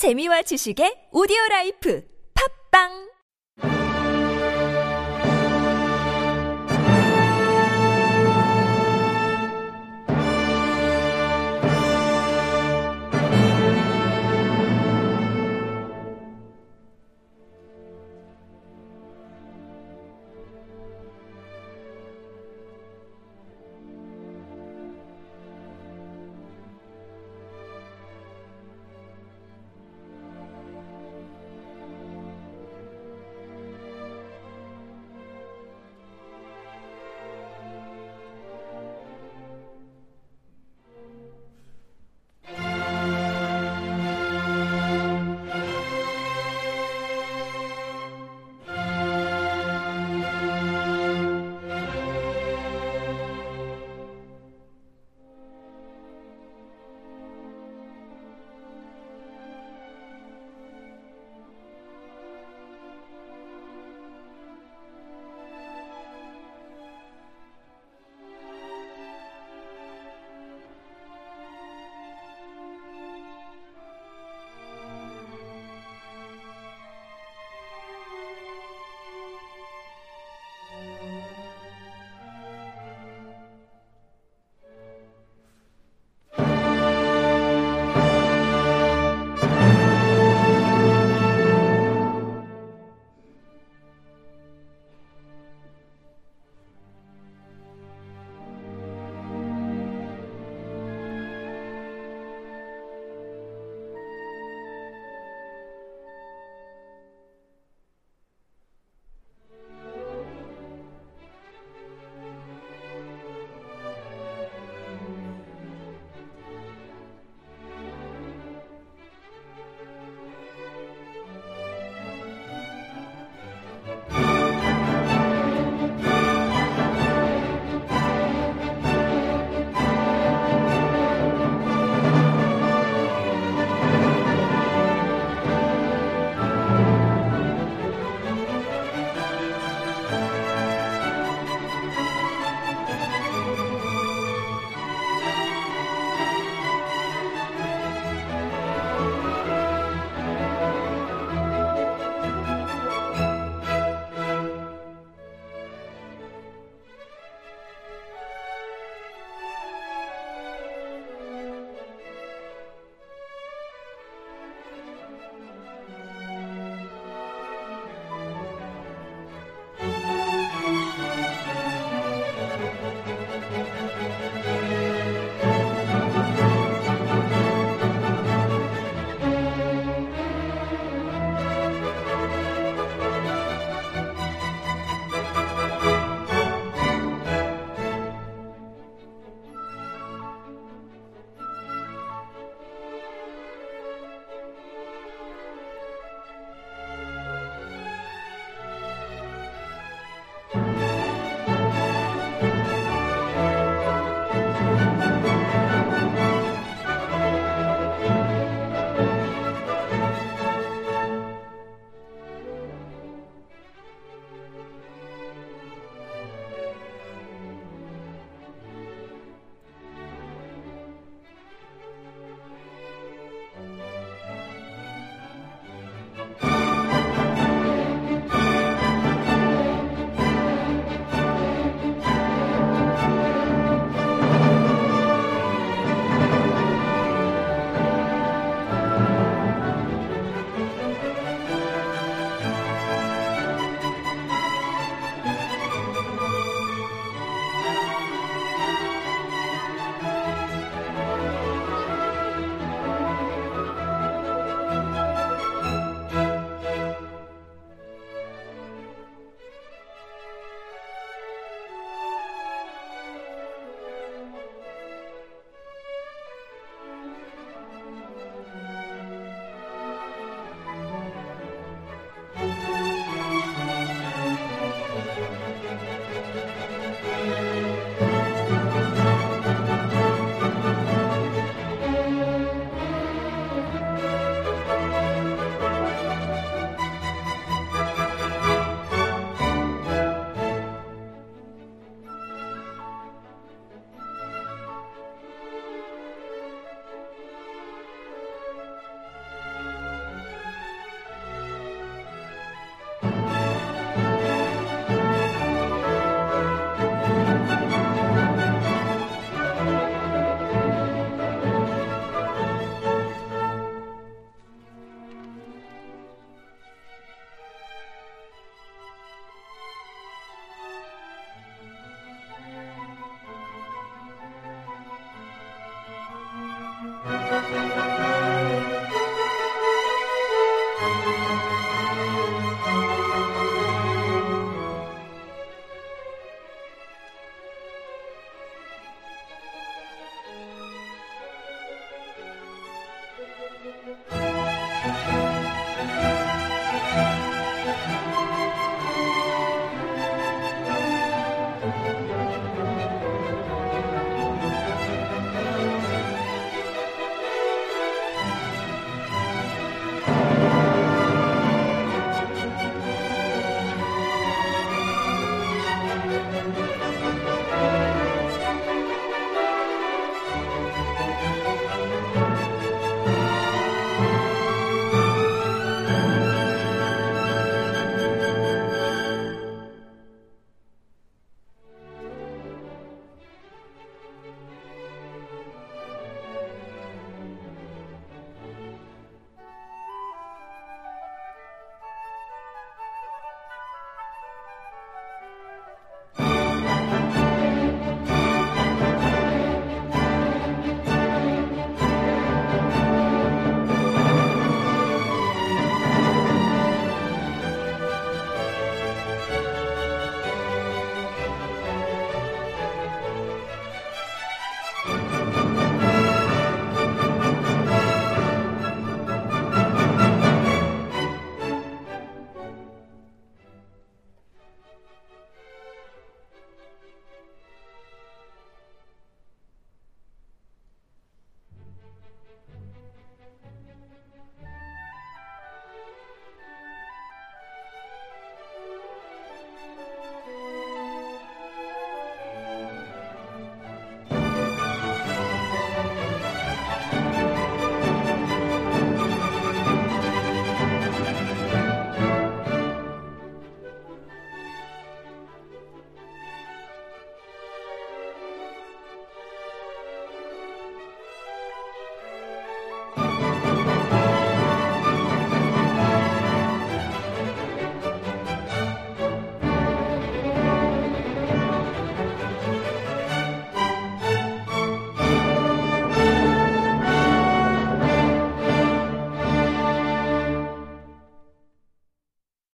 재미와 지식의 오디오 라이프. 팝빵!